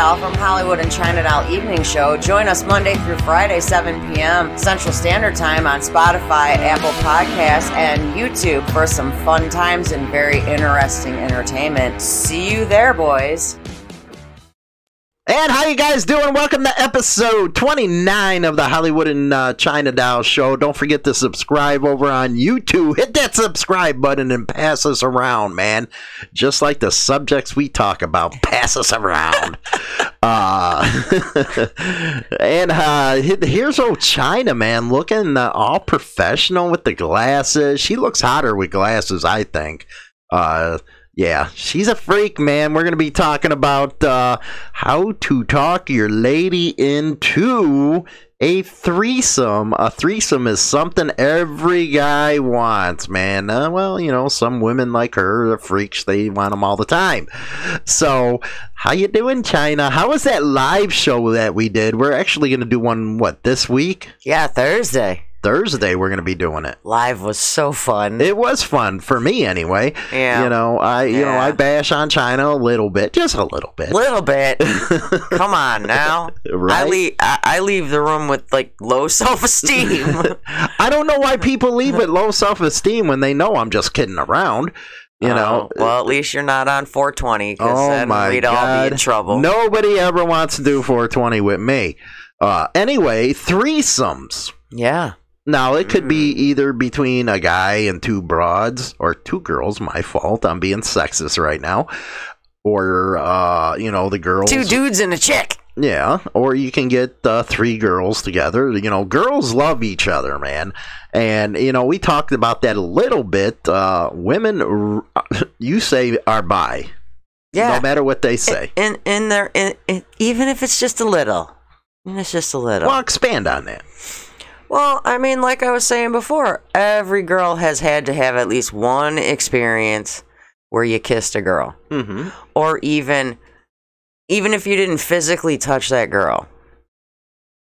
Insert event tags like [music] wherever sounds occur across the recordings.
From Hollywood and China Doll Evening Show. Join us Monday through Friday, 7 p.m. Central Standard Time on Spotify, Apple Podcasts, and YouTube for some fun times and very interesting entertainment. See you there, boys. And how you guys doing? Welcome to episode 29 of the Hollywood and uh, China Doll Show. Don't forget to subscribe over on YouTube. Hit that subscribe button and pass us around, man. Just like the subjects we talk about, pass us around. [laughs] uh, [laughs] and uh, here's old China, man, looking uh, all professional with the glasses. She looks hotter with glasses, I think. Uh, yeah, she's a freak, man. We're going to be talking about uh, how to talk your lady into a threesome. A threesome is something every guy wants, man. Uh, well, you know, some women like her, the freaks, they want them all the time. So, how you doing, China? How was that live show that we did? We're actually going to do one, what, this week? Yeah, Thursday. Thursday we're going to be doing it. Live was so fun. It was fun for me anyway. Yeah. You know, I you know, I bash on China a little bit, just a little bit. Little bit. [laughs] Come on now. Right? I leave I, I leave the room with like low [laughs] self-esteem. [laughs] I don't know why people leave with low self-esteem when they know I'm just kidding around. You know, Oh, well, at least you're not on 420 because Oh then we'd all be in trouble. Nobody ever wants to do 420 with me. Uh, anyway, threesomes. Yeah. Now it could be either between a guy and two broads, or two girls. My fault. I'm being sexist right now. Or uh, you know, the girls. Two dudes and a chick. Yeah, or you can get uh, three girls together. You know, girls love each other, man. And you know, we talked about that a little bit. Uh, women, [laughs] you say are bi, Yeah. no matter what they say. in in there in, in, even if it's just a little. Even it's just a little. Well, expand on that. Well, I mean, like I was saying before, every girl has had to have at least one experience where you kissed a girl. Mm-hmm. Or even even if you didn't physically touch that girl.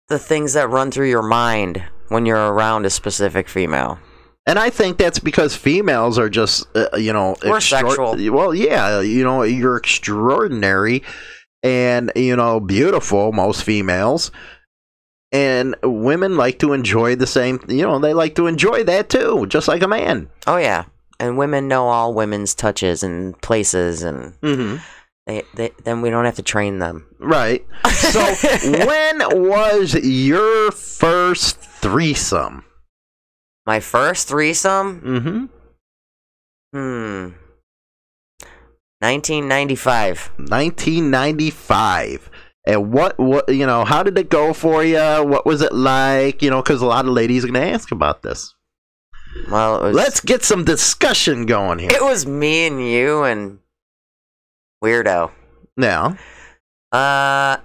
The things that run through your mind when you're around a specific female. And I think that's because females are just, uh, you know, We're sexual. Well, yeah, you know, you're extraordinary and, you know, beautiful, most females. And women like to enjoy the same, you know, they like to enjoy that too, just like a man. Oh yeah. And women know all women's touches and places and Mm-hmm. they, they then we don't have to train them. Right. So, [laughs] when was your first threesome? My first threesome? Mm-hmm. Hmm. 1995. 1995. And what, what, you know, how did it go for you? What was it like? You know, because a lot of ladies are going to ask about this. Well, it was, Let's get some discussion going here. It was me and you and weirdo. Now, Uh,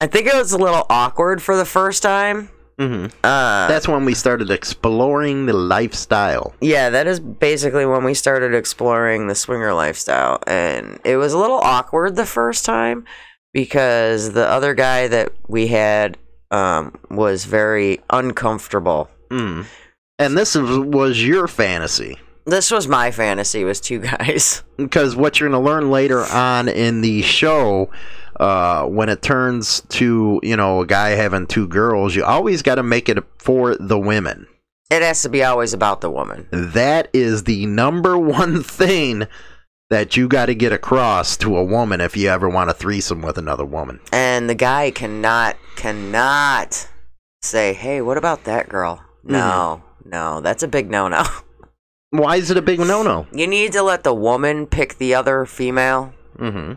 I think it was a little awkward for the first time. hmm Uh, that's when we started exploring the lifestyle. yeah, that is basically when we started exploring the swinger lifestyle, and it was a little awkward the first time because the other guy that we had um was very uncomfortable. Mm. And this is, was your fantasy. This was my fantasy was two [laughs] guys. Because what you're going to learn later on in the show, uh, when it turns to, you know, a guy having two girls, you always got to make it for the women. It has to be always about the woman. That is the number [laughs] one thing that you got to get across to a woman if you ever want a threesome with another woman. And the guy cannot cannot say, "Hey, what about that girl?" No, no, that's a big no-no. [laughs] Why is it a big no no? You need to let the woman pick the other female Mm-hmm.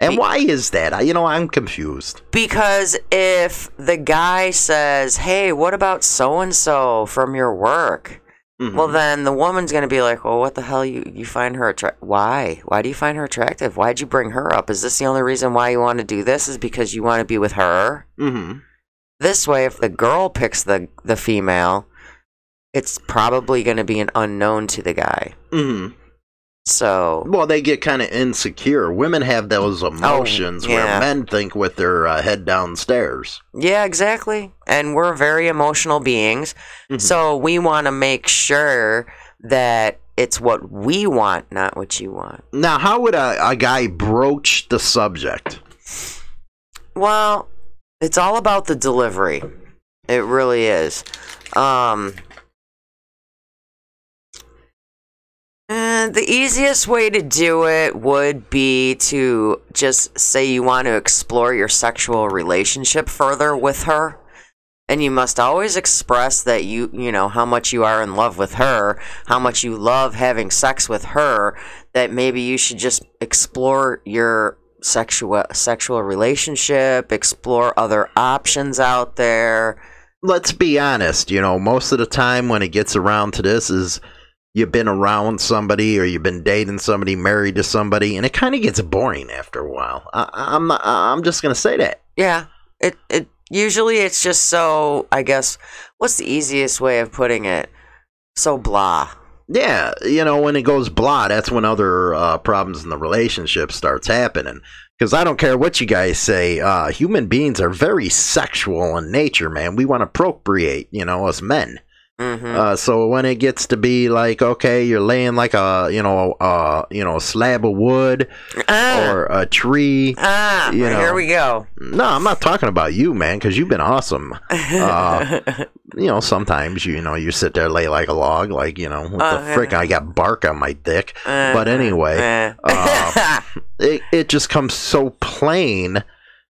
And Be- why is that? I, you know, I'm confused. because if the guy says, "Hey, what about so and so from your work?" Mhm. Well, then the woman's gonna be like, "Well, what the hell? You you find her attractive? Why? Why do you find her attractive? Why'd you bring her up? Is this the only reason why you want to do this? Is because you want to be with her?" Mm-hmm. This way, if the girl picks the the female, it's probably going to be an unknown to the guy. Mm-hmm. So Well, they get kind of insecure. Women have those emotions where Oh, yeah. men think with their uh, head downstairs. yeah, exactly. And we're very emotional beings, Mhm. so we want to make sure that it's what we want, not what you want. Now, how would a, a guy broach the subject? Well, it's all about the delivery. It really is. Um, the easiest way to do it would be to just say you want to explore your sexual relationship further with her. And you must always express that you, you know, how much you are in love with her, how much you love having sex with her, that maybe you should just explore your sexual sexual relationship, explore other options out there. Let's be honest, you know, most of the time when it gets around to this is you've been around somebody or you've been dating somebody, married to somebody, and it kind of gets boring after a while. I, I'm not, I'm just gonna say that. Yeah, it it usually it's just so. I guess what's the easiest way of putting it? So blah. Yeah, you know, when it goes blah, that's when other uh, problems in the relationship starts happening. Because I don't care what you guys say, uh, human beings are very sexual in nature, man. We want to procreate, you know, as men. Mm-hmm. Uh, so when it gets to be like, okay, you're laying like a, you know, uh, you know, a slab of wood ah, or a tree. ah, you know. here we go. No, I'm not talking about you, man, because you've been awesome. Uh, [laughs] you know, sometimes you, know you sit there lay like a log, like you know, what Oh, the frick? I got bark on my dick. Uh, but anyway, eh. uh, it it just comes so plain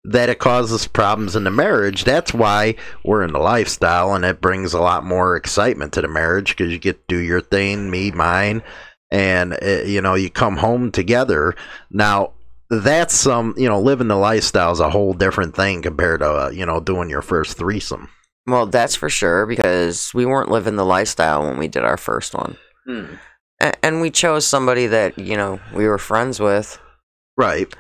that it causes problems in the marriage. That's why we're in the lifestyle, and it brings a lot more excitement to the marriage because you get to do your thing, me, mine, and uh, you know you come home together. Now that's some you know living the lifestyle is a whole different thing compared to uh, you know doing your first threesome. well, that's for sure because we weren't living the lifestyle when we did our first one, A- and we chose somebody that you know we were friends with. Right.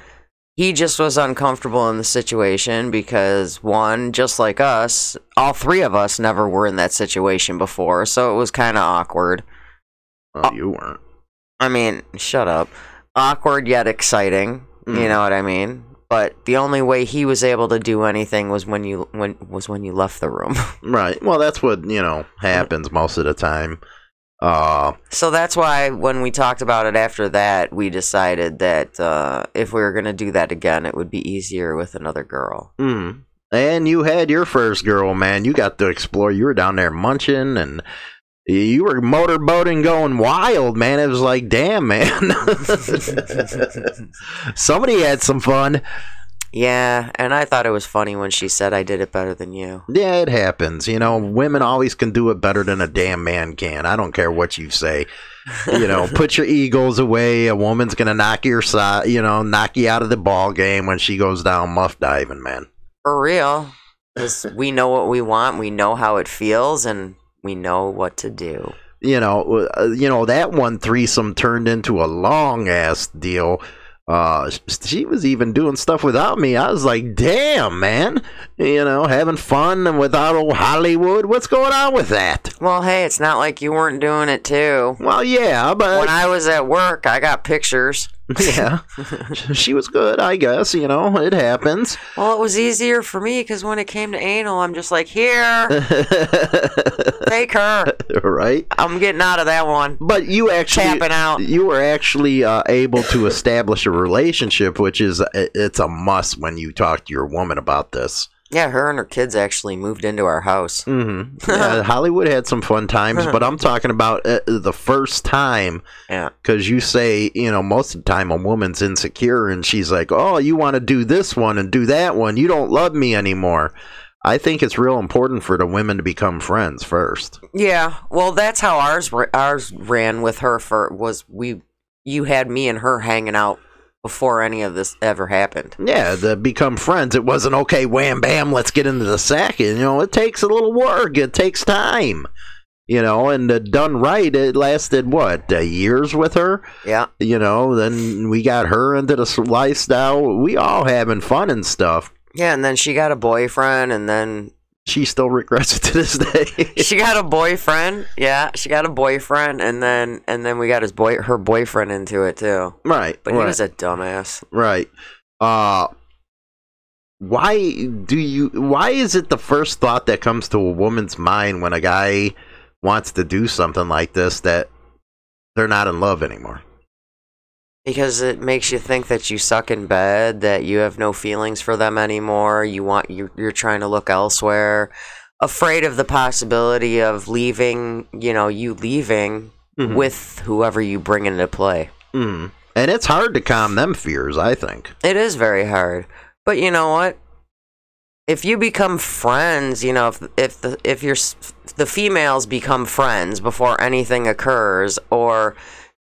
He just was uncomfortable in the situation because one just like us all three of us never were in that situation before so it was kind of awkward Oh, you weren't. i mean shut up awkward yet exciting you Mm. know what i mean but the only way he was able to do anything was when you when was when you left the room [laughs] Right. Well, that's what you know happens most of the time. Uh, so that's why when we talked about it after that we decided that uh, if we were going to do that again it would be easier with another girl mm. and you had your first girl, man. You got to explore. You were down there munching, and you were motorboating, going wild, man. It was like, damn, man. [laughs] Somebody had some fun. Yeah, and I thought it was funny when she said I did it better than you. Yeah, it happens. You know, women always can do it better than a damn man can. I don't care what you say. You know, [laughs] put your egos away. A woman's gonna knock your side. You know, knock you out of the ball game when she goes down muff diving, man. For real. 'Cause we know what we want, we know how it feels, and we know what to do. You know, uh, you know that one threesome turned into a long ass deal. Uh, she was even doing stuff without me. I was like, damn, man. You know, having fun and without old Hollywood. What's going on with that? Well, hey, it's not like you weren't doing it too. Well, yeah, but When I was at work, I got pictures. Yeah, [laughs] she was good, I guess. You know, it happens. Well, it was easier for me because when it came to anal, I'm just like, here, [laughs] take her. right? I'm getting out of that one. But you actually, Tapping out. you were actually uh, able to establish a relationship, which is it's a must when you talk to your woman about this. Yeah, her and her kids actually moved into our house. Mm-hmm. [laughs] Yeah, Hollywood had some fun times, but I'm [laughs] talking about uh, the first time Yeah. because you say, you know, most of the time a woman's insecure and she's like, oh, you want to do this one and do that one. You don't love me anymore. I think it's real important for the women to become friends first. Yeah, well, that's how ours ours ran with her. For was we, you had me and her hanging out before any of this ever happened. Yeah, to become friends. It wasn't okay, wham bam, let's get into the sack. You know, it takes a little work. It takes time. You know, and uh, done right, it lasted what uh, years with her. Yeah, You know, then we got her into the lifestyle. We all having fun and stuff. yeah, and then she got a boyfriend, and then She still regrets it to this day. [laughs] she got a boyfriend. Yeah, she got a boyfriend, and then and then we got his boy her boyfriend into it too. right, But right, he was a dumbass. right. Uh, why do you? Why is it the first thought that comes to a woman's mind when a guy wants to do something like this that they're not in love anymore? Because it makes you think that you suck in bed, that you have no feelings for them anymore. You want you you're trying to look elsewhere, afraid of the possibility of leaving. You know, you leaving Mhm. with whoever you bring into play. Mm. And it's hard to calm them fears, I think. It is very hard, but you know what? If you become friends, you know, if if the if you're s- the females become friends before anything occurs, or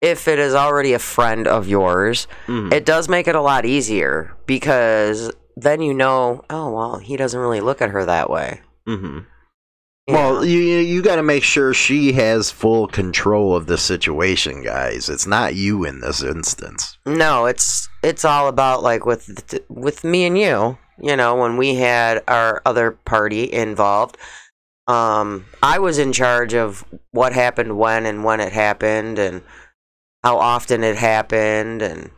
if it is already a friend of yours, Mhm. it does make it a lot easier because then you know, oh well, he doesn't really look at her that way. hmm you Well, you you got to make sure she has full control of the situation, guys. It's not you in this instance. no, it's it's all about like with with me and you. You know, when we had our other party involved, um, I was in charge of what happened when and when it happened and how often it happened and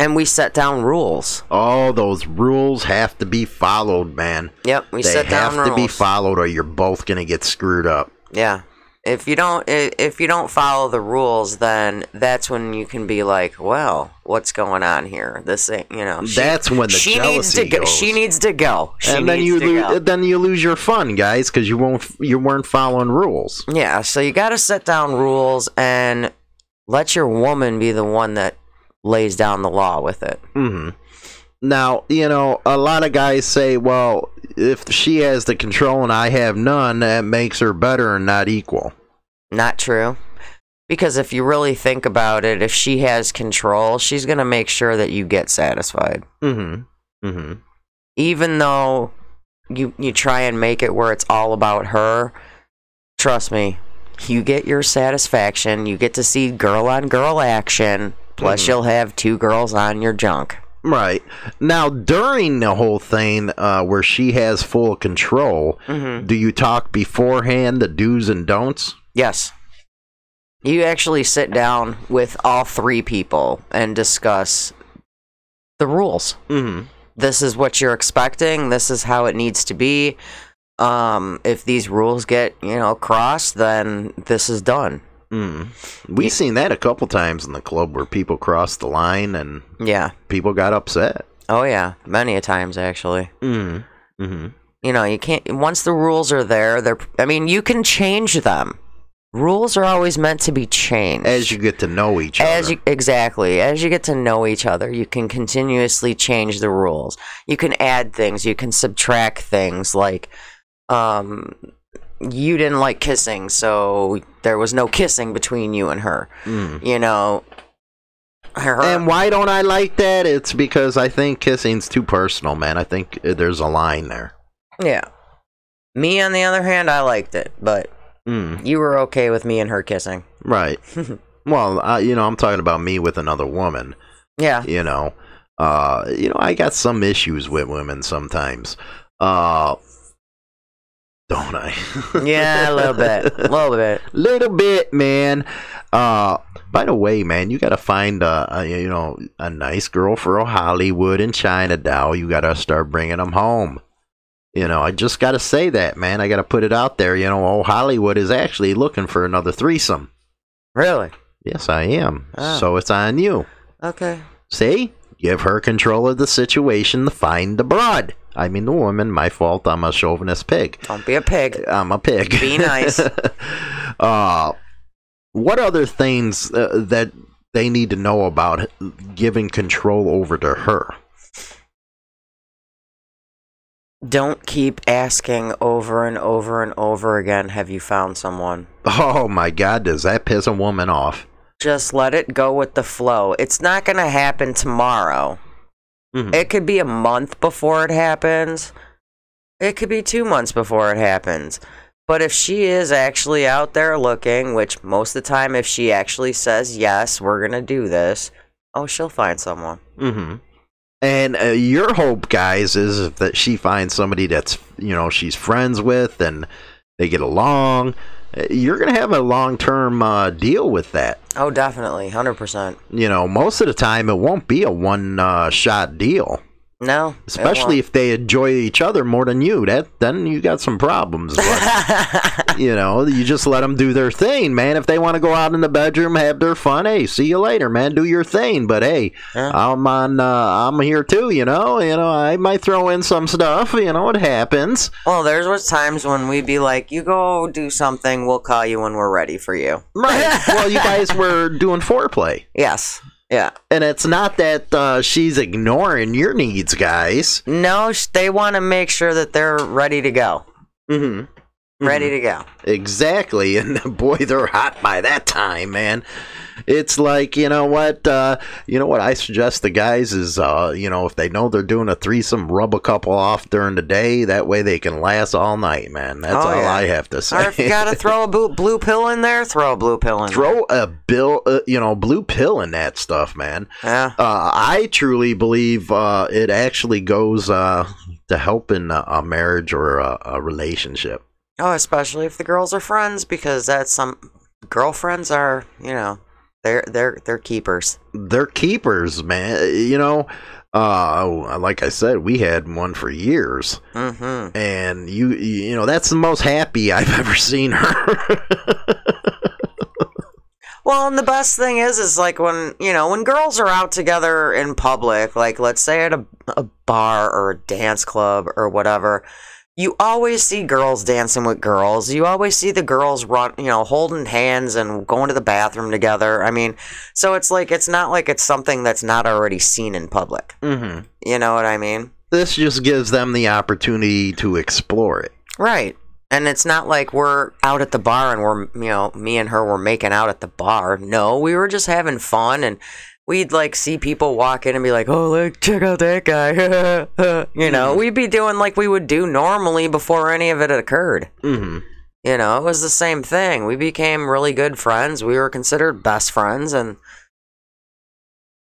and we set down rules. All those rules have to be followed, man. Yep, we they set have to be followed, or you're both gonna get screwed up. Yeah. If you don't if you don't follow the rules, then that's when you can be like, well, what's going on here? This ain't, you know. She, That's when the she needs jealousy to go. She needs to go. She and then you then you lose your fun, guys, because you won't you weren't following rules. Yeah, so you got to set down rules and let your woman be the one that lays down the law with it. hmm Now, you know, a lot of guys say, well, if she has the control and I have none, that makes her better and not equal. Not true. Because if you really think about it, if she has control, she's going to make sure that you get satisfied. Mm-hmm. Mm-hmm. even though you you try and make it where it's all about her, trust me, you get your satisfaction. You get to see girl on girl action. Plus, Mhm. you'll have two girls on your junk. Right. Now, during the whole thing uh, where she has full control, Mm-hmm. do you talk beforehand the do's and don'ts? Yes. You actually sit down with all three people and discuss the rules. Mm-hmm. This is what you're expecting. This is how it needs to be. Um, if these rules get you know crossed, then this is done. Mm. We've seen that a couple times in the club where people crossed the line and Yeah. people got upset. Oh yeah, many a times actually. Mm-hmm. Mm-hmm. You know, you can't once the rules are there, they're I mean, you can change them. Rules are always meant to be changed. As you get to know each As other. you exactly, as you get to know each other, you can continuously change the rules. You can add things, you can subtract things like um you didn't like kissing, so there was no kissing between you and her. Mm. You know, her, And why don't I like that? It's because I think kissing's too personal, man. I think uh, there's a line there. yeah. Me on the other hand, I liked it, but Mm. you were okay with me and her kissing. Right. [laughs] well, uh, you know, I'm talking about me with another woman. Yeah. You know, uh, you know, I got some issues with women sometimes. Uh, don't I? [laughs] Yeah, a little bit. A little bit. little bit, man. Uh, by the way, man, you gotta find a, a you know a nice girl for a Hollywood and China Doll. You gotta start bringing them home. You know, I just gotta say that, man. I gotta put it out there. You know, oh Hollywood is actually looking for another threesome. Really? Yes, I am. Ah. So it's on you. Okay. See, give her control of the situation to find the broad. I mean the woman. My fault. I'm a chauvinist pig. Don't be a pig. I'm a pig. Be nice. [laughs] uh, what other things uh, that they need to know about giving control over to her? Don't keep asking over and over and over again, have you found someone? Oh my God, does that piss a woman off? Just let it go with the flow. It's not going to happen tomorrow. Mhm. It could be a month before it happens. It could be two months before it happens. But if she is actually out there looking, which most of the time, if she actually says, yes, we're going to do this, oh, she'll find someone. Mm-hmm. And uh, your hope, guys, is that she finds somebody that's you know she's friends with and they get along. You're gonna have a long term uh, deal with that. Oh, definitely. 100%. You know, most of the time it won't be a one uh, shot deal. No. Especially if they enjoy each other more than you. That then you got some problems. But, [laughs] you know, you just let them do their thing, man. If they want to go out in the bedroom, have their fun. Hey, see you later, man. Do your thing. But hey, Yeah. I'm on. Uh, I'm here too. You know. You know, I might throw in some stuff. You know, it happens. well, there's was times when we'd be like, "You go do something. We'll call you when we're ready for you." Right. [laughs] well, you guys were doing foreplay. Yes. Yeah. And it's not that uh, she's ignoring your needs, guys. No, they want to make sure that they're ready to go. Mm-hmm. Ready to go. Exactly. [laughs] And boy, they're hot by that time, man. It's like, you know what? Uh, you know what I suggest the guys is, uh, you know, if they know they're doing a threesome, rub a couple off during the day. That way they can last all night, man. That's Oh, all yeah. I have to say. Or if you got to [laughs] throw a blue, blue pill in there, throw a blue pill in Throw a bill, uh, you know, blue pill in that stuff, man. Yeah. Uh, I truly believe uh, it actually goes uh, to helping a, a marriage or a, a relationship. Oh, especially if the girls are friends, because that's some girlfriends are, you know, they're they're they're keepers. They're keepers, man. You know, uh, like I said, we had one for years, Mm-hmm. and you, you know, that's the most happy I've [laughs] ever seen her. Well, and the best thing is, is like when you know when girls are out together in public, like let's say at a a bar or a dance club or whatever. You always see girls dancing with girls. You always see the girls run, you know, holding hands and going to the bathroom together. I mean, so it's like it's not like it's something that's not already seen in public. hmm You know what I mean? This just gives them the opportunity to explore it. Right. And it's not like we're out at the bar and we're, you know, me and her were making out at the bar. No, we were just having fun and we'd like see people walk in and be like, oh, look, check out that guy. [laughs] you know, we'd be doing like we would do normally before any of it occurred. hmm You know, it was the same thing. We became really good friends. We were considered best friends and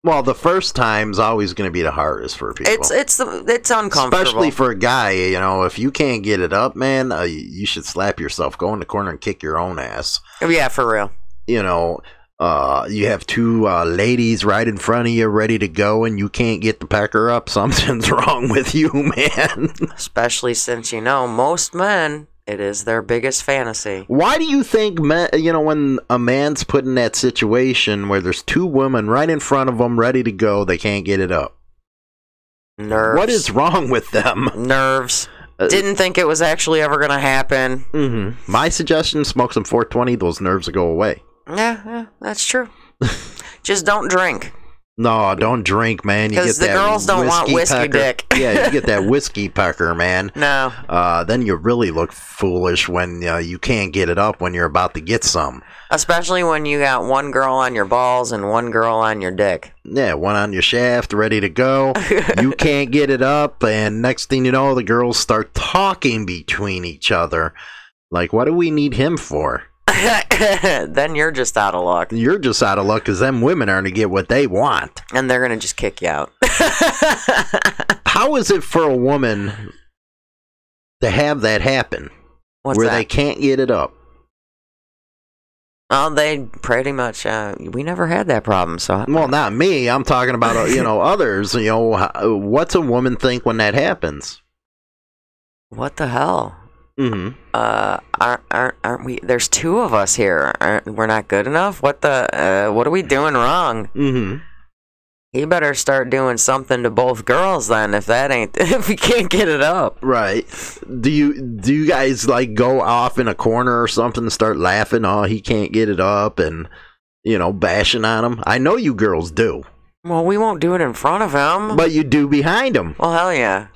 Well, the first time's always going to be the hardest for people. it's it's the it's uncomfortable. Especially for a guy, you know, if you can't get it up, man, uh, you should slap yourself, go in the corner and kick your own ass. yeah, for real. You know, uh, you have two uh, ladies right in front of you ready to go, and you can't get the pecker up. [laughs] Something's wrong with you, man. Especially since you know most men, it is their biggest fantasy. Why do you think, men, you know, when a man's put in that situation where there's two women right in front of them ready to go, they can't get it up? Nerves. What is wrong with them? nerves? Uh, Didn't think it was actually ever gonna happen. hmm My suggestion: smoke some 420. Those nerves will go away. Yeah, yeah, that's true. [laughs] Just don't drink. No, don't drink, man. You 'Cause get the that girls don't want whiskey pecker. dick. [laughs] yeah, you get that [laughs] whiskey pecker, man. No, Uh, then you really look foolish when uh, you can't get it up when you're about to get some. especially when you got one girl on your balls and one girl on your dick. Yeah, one on your shaft, ready to go. you can't get it up, and next thing you know, the girls start talking between each other. Like, what do we need him for? [laughs] then you're just out of luck, You're just out of luck because them women aren't going to get what they want. and they're gonna just kick you out. [laughs] How is it for a woman to have that happen What's where that? they can't get it up? Well, they pretty much. Uh, we never had that problem, so Well, not me. I'm talking about uh, you know [laughs] others. You know, what's a woman think when that happens? what the hell? Hmm Uh, aren't, aren't aren't we? There's two of us here. Aren't, we're not good enough. What the? Uh, what are we doing wrong? hmm He better start doing something to both girls then. If that ain't, [laughs] if we can't get it up. Right. Do you do you guys like go off in a corner or something and start laughing? Oh, he can't get it up, and you know, bashing on him. I know you girls do, Well, we won't do it in front of him. but you do behind him. well, hell yeah. [laughs]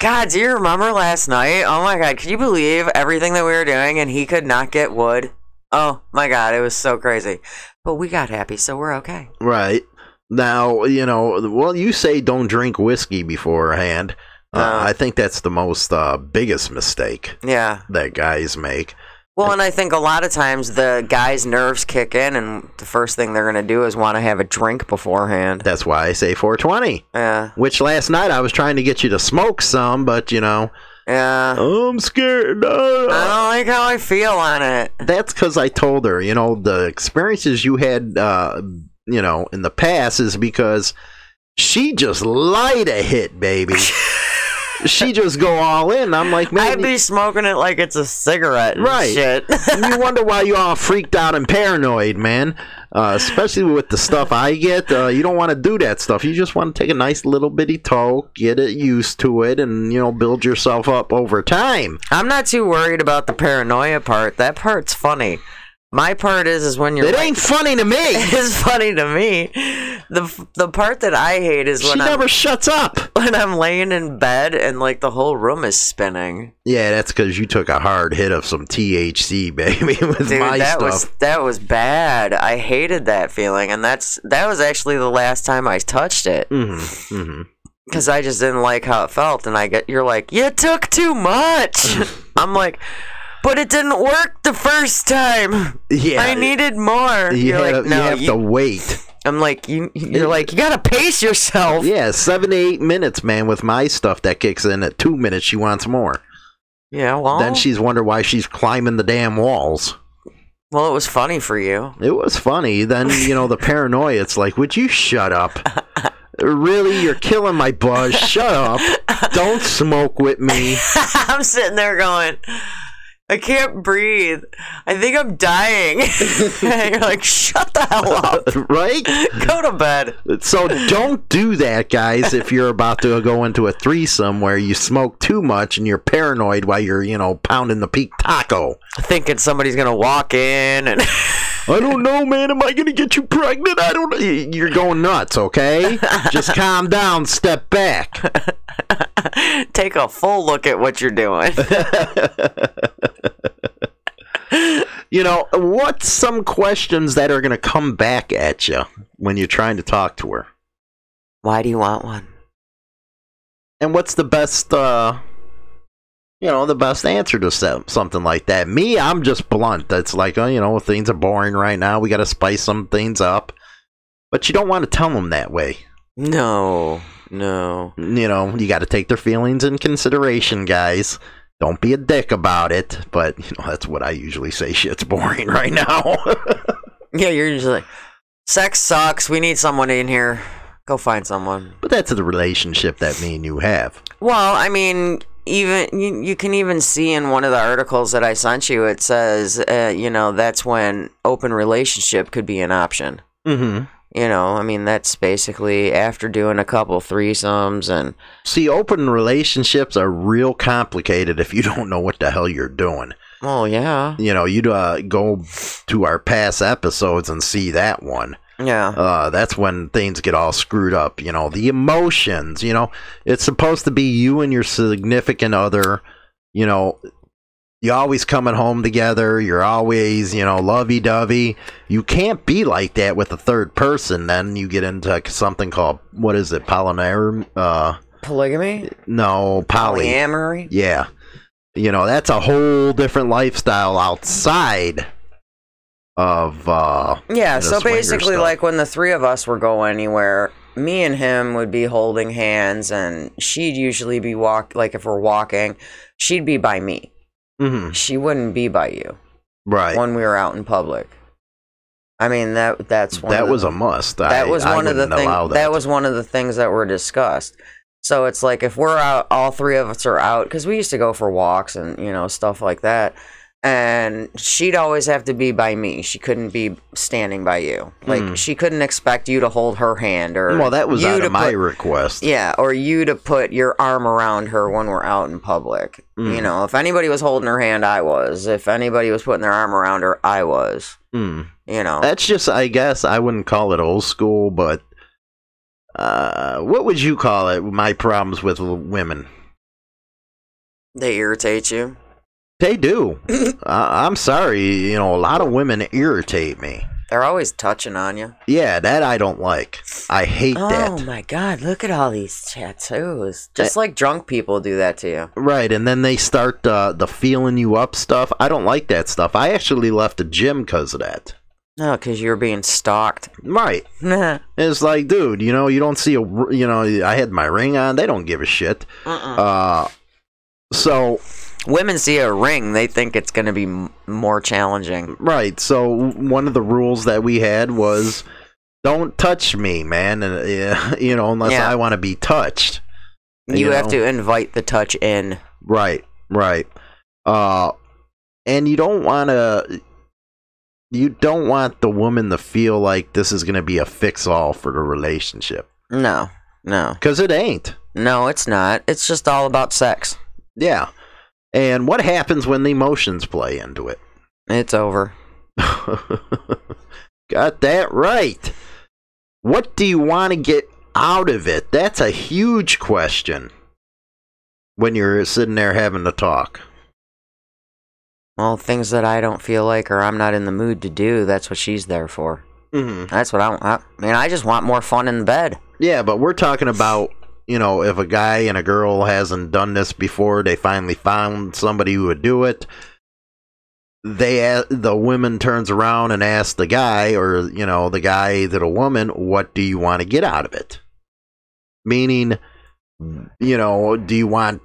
God, do you remember last night? Oh my God, can you believe everything that we were doing and he could not get wood? Oh my God, it was so crazy. But we got happy, so we're okay. Right. Now, you know, well, you say don't drink whiskey beforehand. Uh, No. I think that's the most uh, biggest mistake Yeah. that guys make. Well, and I think a lot of times the guy's nerves kick in, and the first thing they're going to do is want to have a drink beforehand. That's why I say 420. Yeah. Which last night I was trying to get you to smoke some, but you know, Yeah. I'm scared. I don't like how I feel on it. that's because I told her, you know, the experiences you had uh, you know, in the past is because she just light a hit, baby. [laughs] she just go all in. I'm like, man, I'd be smoking it like it's a cigarette and Right. shit. [laughs] you wonder why you all freaked out and paranoid, man. Uh, especially with the stuff I get, uh, you don't want to do that stuff. You just want to take a nice little bitty toke, get it used to it, and you know build yourself up over time. I'm not too worried about the paranoia part. That part's funny. My part is is when you're It ain't funny to me. [laughs] it's funny to me. The the part that I hate is She when I'm never shuts up. [laughs] when I'm laying in bed and like the whole room is spinning. Yeah, that's because you took a hard hit of some THC, [laughs] baby, with Dude, my that stuff. was that was bad. I hated that feeling, and that's that was actually the last time I touched it hmm hmm because I just didn't like how it felt. And I get you're like, you took too much. I'm like, but it didn't work the first time. Yeah, I needed more. You, You're had like, no, you have you- to wait. I'm like, you. You're like, you gotta pace yourself. Yeah, seven to eight minutes, man. With my stuff, that kicks in at two minutes. She wants more. Yeah, well, Then she's wonder why she's climbing the damn walls. well, it was funny for you. It was funny. Then you know the [laughs] paranoia. It's like, would you shut up? really, you're killing my buzz. Shut up. Don't smoke with me. [laughs] I'm sitting there going, I can't breathe. I think I'm dying. [laughs] and you're like, shut the hell up. [laughs] Right? Go to bed. So don't do that, guys. If you're about to go into a threesome where you smoke too much and you're paranoid while you're, you know, pounding the peak taco. Thinking somebody's gonna walk in and [laughs] I don't know, man. Am I going to get you pregnant? I don't know. You're going nuts, okay? Just calm down, step back. take a full look at what you're doing. You know, what's some questions that are going to come back at you when you're trying to talk to her? Why do you want one? And what's the best, uh, you know, the best answer to something like that? Me, I'm just blunt. That's like, oh, you know, things are boring right now. We got to spice some things up. But you don't want to tell them that way. No, no. You know, you got to take their feelings in consideration, guys. Don't be a dick about it. But, you know, that's what I usually say. [laughs] Shit's boring right now. [laughs] Yeah, you're usually like, sex sucks. We need someone in here. Go find someone. but that's the relationship that me and you have. Well, I mean, even you, you can even see in one of the articles that I sent you, it says, uh, you know, that's when open relationship could be an option. Mm-hmm. You know, I mean, that's basically after doing a couple threesomes and See, open relationships are real complicated if you [laughs] don't know what the hell you're doing. oh yeah, You know, you'd uh, go to our past episodes and see that one. yeah, Uh, that's when things get all screwed up. You know, the emotions. You know, it's supposed to be you and your significant other. You know, you always coming home together. You're always, you know, lovey dovey. You can't be like that with a third person. Then you get into something called what is it, polyamory? Uh, polygamy, no, poly. polyamory. Yeah. You know, that's a whole different lifestyle outside of uh Yeah, so basically, like when the three of us were going anywhere, me and him would be holding hands, and she'd usually be walk like if we're walking, she'd be by me. Mhm, She wouldn't be by you right. when we were out in public. I mean that that's one that of the- was a must. that I- was I one of the things allow that. was one of the things that were discussed. So it's like if we're out, all three of us are out because we used to go for walks and you know stuff like that. And she'd always have to be by me. She couldn't be standing by you. Like Hmm. she couldn't expect you to hold her hand or Well, that was you out to of my put- request. yeah, or you to put your arm around her when we're out in public. Mm. You know, if anybody was holding her hand, I was. If anybody was putting their arm around her, I was. Mm. You know, That's just, I guess, I wouldn't call it old school, but uh, what would you call it? My problems with women. they irritate you. They do. [coughs] I I'm sorry. You know, a lot of women irritate me. They're always touching on you. Yeah, that I don't like. I hate Oh that. Oh my god, look at all these tattoos. Just like drunk people do that to you. Right, and then they start uh, the feeling you up stuff. I don't like that stuff. I actually left the gym because of that. No, because you're being stalked. Right. uh-uh. [laughs] It's like, dude, you know, you don't see a, you know, I had my ring on. They don't give a shit. Uh, so Women see a ring, they think it's going to be m- more challenging. right. So one of the rules that we had was don't touch me, man. And uh, [laughs] you know, unless Yeah. I want to be touched. You, have know? to invite the touch in. Right, right. Uh, and you don't want to. You don't want the woman to feel like this is going to be a fix-all for the relationship No, no, because it ain't. no. It's not. It's just all about sex. Yeah. And what happens when the emotions play into it? It's over. [laughs] Got that right. What do you want to get out of it? That's a huge question when you're sitting there having to talk. Well, things that I don't feel like or I'm not in the mood to do. That's what she's there for. Mm-hmm. That's what I want. I mean, I just want more fun in the bed. Yeah, but we're talking about, you know, if a guy and a girl hasn't done this before, they finally found somebody who would do it. They the woman turns around and asks the guy, or you know, the guy to the woman, "What do you want to get out of it?" Meaning, you know, do you want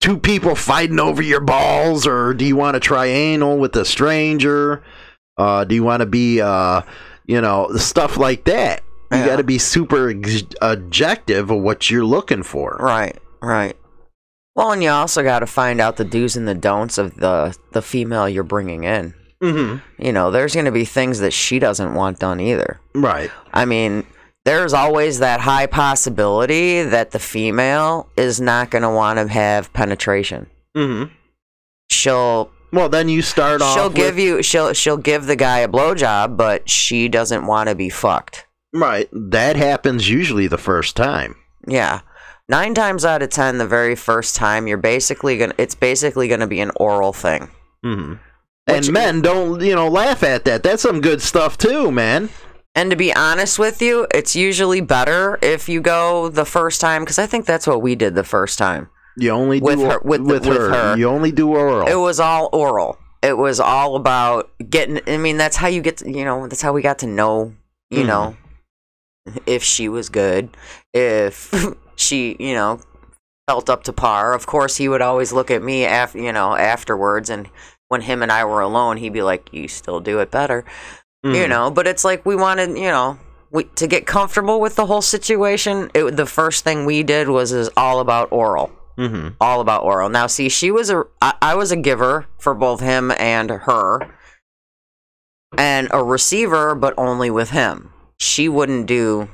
two people fighting over your balls, or do you want to try anal with a stranger? Uh, do you want to be, uh, you know, stuff like that? You Yeah. got to be super ex- objective of what you're looking for. Right, right. Well, and you also got to find out the do's and the don'ts of the the female you're bringing in. Mm-hmm. You know, there's going to be things that she doesn't want done either. Right. I mean, there's always that high possibility that the female is not going to want to have penetration. Mm-hmm. She'll Well, then you start off. she'll give with- you she'll she'll give the guy a blowjob, but she doesn't want to be fucked. Right. That happens usually the first time. Yeah. Nine times out of ten, the very first time, you're basically gonna it's basically gonna be an oral thing. Mm-hmm. Which- And men don't, you know, laugh at that. That's some good stuff too, man. And to be honest with you, it's usually better if you go the first time because I think that's what we did the first time. You only With do her- with the- with her. You only do oral. It was all oral. It was all about getting. I mean, that's how you get. To, you know, that's how we got to know. You Mhm. know, if she was good, if [laughs] she, you know, felt up to par. Of course, he would always look at me after, you know, afterwards, and when him and I were alone, he'd be like, "You still do it better," you Mhm. know. But it's like we wanted, you know. We, to get comfortable with the whole situation, it, the first thing we did was is all about oral Mhm. all about oral. Now, see, she was a, I, I was a giver for both him and her, and a receiver, but only with him. She wouldn't do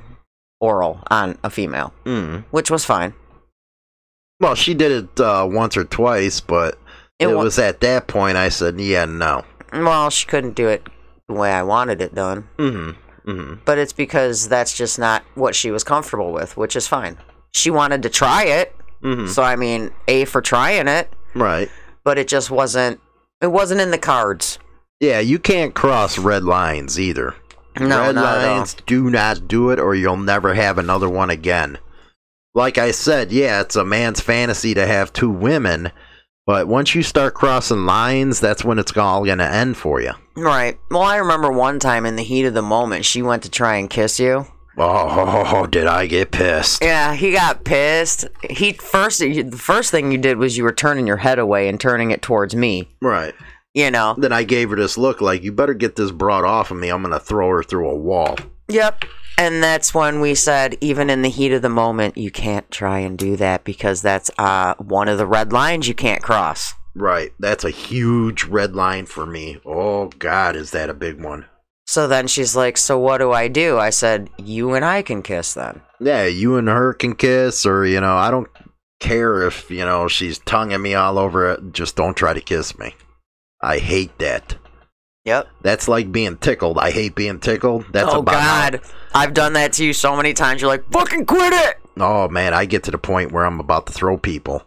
oral on a female, Mhm. which was fine. Well, she did it uh, once or twice, but It it, wa- was at that point I said, "Yeah, no." Well, she couldn't do it the way I wanted it done, Mm-hmm. Mm-hmm. but it's because that's just not what she was comfortable with, which is fine. She wanted to try it, Mm-hmm. so I mean, a for trying it, Right. but it just wasn't. It wasn't in the cards. Yeah, you can't cross red lines either. No, red not at all. lines, do not do it, or you'll never have another one again. Like I said, yeah, it's a man's fantasy to have two women, but once you start crossing lines, that's when it's all going to end for you. Right. Well, I remember one time in the heat of the moment, she went to try and kiss you. Oh, did I get pissed? Yeah, he got pissed. He first, the first thing you did was you were turning your head away and turning it towards me. Right. You know. Then I gave her this look like, you better get this broad off of me. I'm going to throw her through a wall. Yep. And that's when we said, even in the heat of the moment, you can't try and do that because that's uh, one of the red lines you can't cross. Right. That's a huge red line for me. Oh, God, is that a big one? So then she's like, So what do I do? I said, You and I can kiss then. Yeah, you and her can kiss, or, you know, I don't care if, you know, she's tonguing me all over it. Just don't try to kiss me. I hate that. Yep. That's like being tickled. I hate being tickled. That's oh, about God. I've done that to you so many times. You're like, Fucking quit it. oh, man, I get to the point where I'm about to throw people.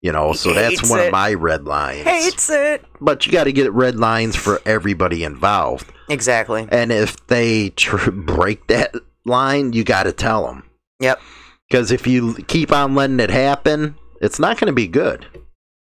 You know, so that's one it. of my red lines. Hates it. But you got to get red lines for everybody involved. Exactly. And if they tr- break that line, you got to tell them. Yep. Because if you keep on letting it happen, it's not going to be good.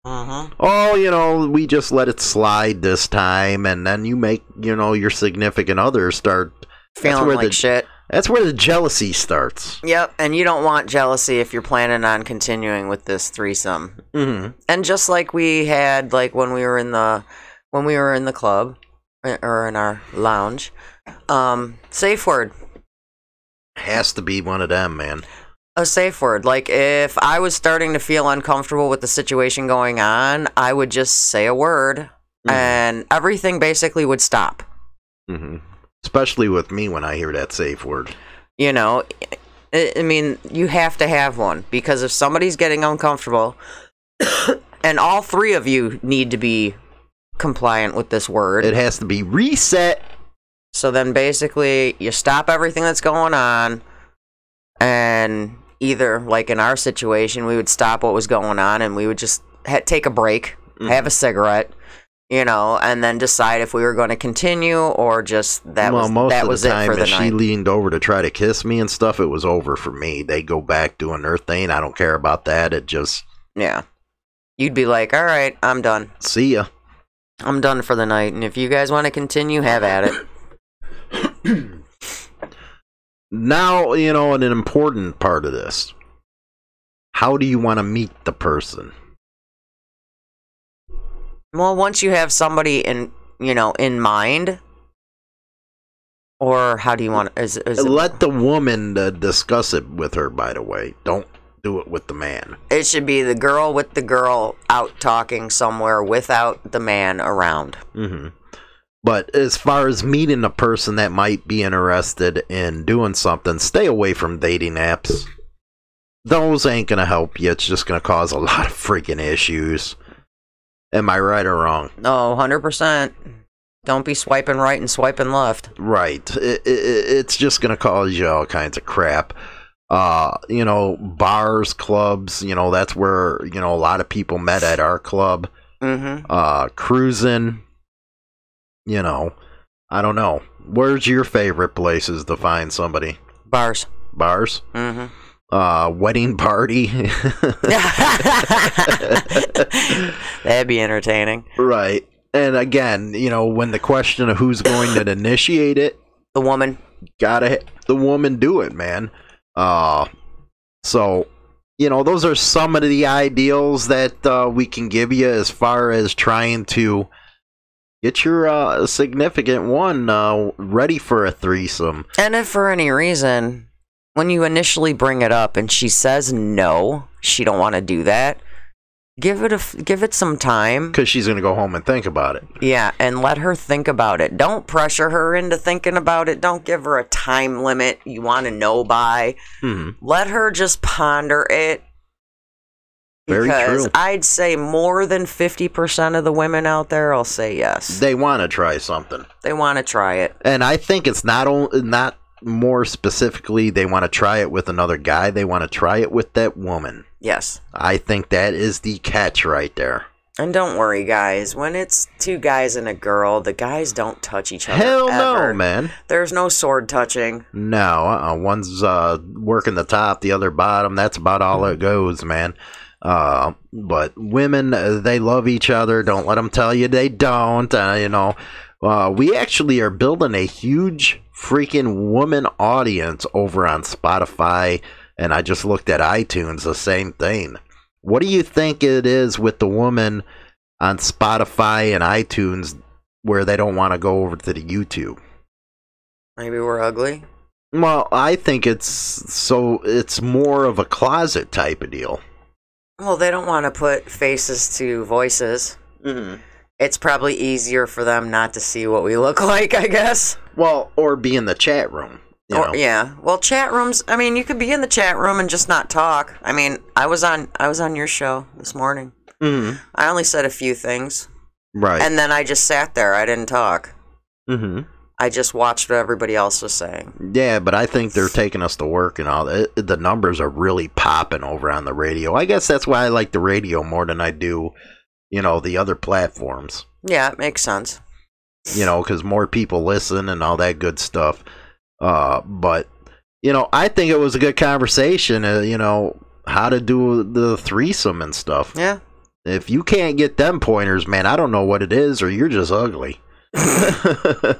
Mm-hmm. Oh, you know, we just let it slide this time, and then you make, you know, your significant other start. Feeling like the- shit. That's where the jealousy starts. Yep. And you don't want jealousy if you're planning on continuing with this threesome. Mm-hmm. And just like we had, like when we were in the when we were in the club uh, or in our lounge, um, safe word. Has to be one of them, man. A safe word. Like if I was starting to feel uncomfortable with the situation going on, I would just say a word Mhm. and everything basically would stop. hmm Especially with me when I hear that safe word. You know, I I mean, you have to have one because if somebody's getting uncomfortable [coughs] and all three of you need to be compliant with this word. It has to be reset. So then basically, you stop everything that's going on, and either, like in our situation, we would stop what was going on and we would just ha- take a break, mm-hmm. have a cigarette, you know, and then decide if we were going to continue or just that well, was most that of was the it time, for the if she leaned over to try to kiss me and stuff, it was over for me. They go back doing their thing. I don't care about that. It just yeah, you'd be like, "All right, I'm done. see ya. I'm done for the night." And if you guys want to continue, have at it. [coughs] Now, you know, an important part of this. How do you want to meet the person? Well, once you have somebody in, you know, in mind, or how do you want? Is, is it, Let the woman uh, discuss it with her, by the way. Don't do it with the man. it should be the girl with the girl out talking somewhere without the man around. hmm But as far as meeting a person that might be interested in doing something, stay away from dating apps. Those ain't gonna help you. It's just gonna cause a lot of freaking issues. Am I right or wrong? No, hundred percent. Don't be swiping right and swiping left. Right. It, it, it's just gonna cause you all kinds of crap. Uh, you know, bars, clubs. You know, that's where you know a lot of people met at our club. Mm-hmm. Uh, cruising. You know, I don't know. Where's your favorite places to find somebody? Bars. Bars. Mm-hmm. Uh, wedding party. [laughs] That'd be entertaining. right. And again, you know, when the question of who's going to initiate it, The woman. gotta hit the woman do it, man. Uh, so you know, those are some of the ideals that uh, we can give you as far as trying to get your uh, significant one uh, ready for a threesome. And if for any reason, when you initially bring it up and she says no, she don't want to do that, give it a f- give it some time. Because she's gonna go home and think about it. Yeah, and let her think about it. Don't pressure her into thinking about it. Don't give her a time limit you want to know by. Hmm. Let her just ponder it. Very because true. I'd say more than 50% of the women out there will say yes. They want to try something, They want to try it. and I think it's not only not more specifically they want to try it with another guy. They want to try it with that woman. Yes. I think that is the catch right there. And don't worry, guys. When it's two guys and a girl, the guys don't touch each other. Hell ever. no, man. There's no sword touching. No, uh-uh. one's uh, working the top, the other bottom. That's about all it goes, man. Uh, but women, uh, they love each other. Don't let them tell you they don't. Uh, you know, uh, we actually are building a huge freaking woman audience over on Spotify, and I just looked at iTunes. The same thing. What do you think it is with the woman on Spotify and iTunes where they don't want to go over to the YouTube? Maybe we're ugly. Well, I think it's so it's more of a closet type of deal. Well, they don't want to put faces to voices. Mm-hmm. It's probably easier for them not to see what we look [laughs] like, I guess. Well, or be in the chat room. Or, yeah. Well, chat rooms. I mean, you could be in the chat room and just not talk. I mean, I was on I was on your show this morning. Mhm. I only said a few things, Right. and then I just sat there. I didn't talk. hmm I just watched what everybody else was saying. Yeah, but I think they're taking us to work and all that. The numbers are really popping over on the radio. I guess that's why I like the radio more than I do, you know, the other platforms. Yeah, it makes sense. you know, because more people listen and all that good stuff. Uh, but you know, I think it was a good conversation. Uh, you know, how to do the threesome and stuff. Yeah. If you can't get them pointers, man, I don't know what it is, or you're just ugly. [laughs]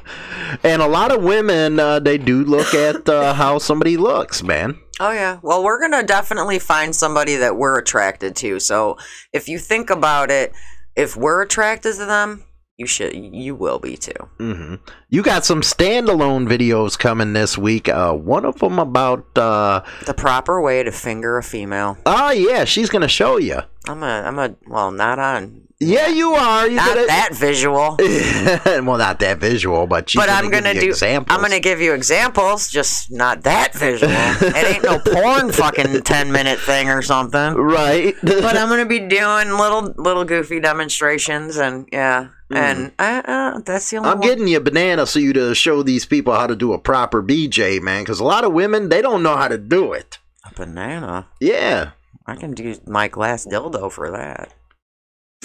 and a lot of women, uh, they do look at uh, how somebody looks, man. Oh yeah. Well, we're gonna definitely find somebody that we're attracted to. So if you think about it, if we're attracted to them, you should you will be too. hmm You got some standalone videos coming this week. Uh, one of them about. Uh, The proper way to finger a female. oh yeah, she's gonna show you. I'm a I'm a well not on Yeah, you are. You not gonna, that visual. [laughs] well, not that visual, but but I'm gonna do. examples. I'm gonna give you examples, just not that visual. [laughs] it ain't no porn fucking ten minute thing or something. right. But I'm [laughs] gonna be doing little little goofy demonstrations and yeah, and uh, uh, that's the only. Mm. I'm one. getting you a banana so you to show these people how to do a proper BJ, man. Because a lot of women they don't know how to do it. a banana. Yeah. I can do my glass dildo for that.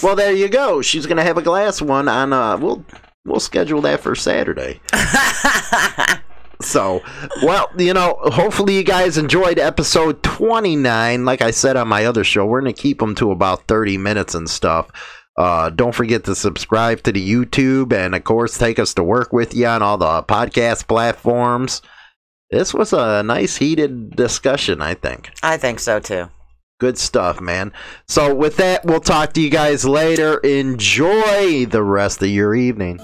Well, there you go. She's gonna have a glass one on. Uh, we'll we'll schedule that for Saturday. [laughs] So, well, you know, hopefully you guys enjoyed episode 29. Like I said on my other show, we're going to keep them to about 30 minutes and stuff. Uh, don't forget to subscribe to the YouTube and, of course, take us to work with you on all the podcast platforms. This was a nice, heated discussion, I think. I think so too. Good stuff, man. So, with that, we'll talk to you guys later. Enjoy the rest of your evening.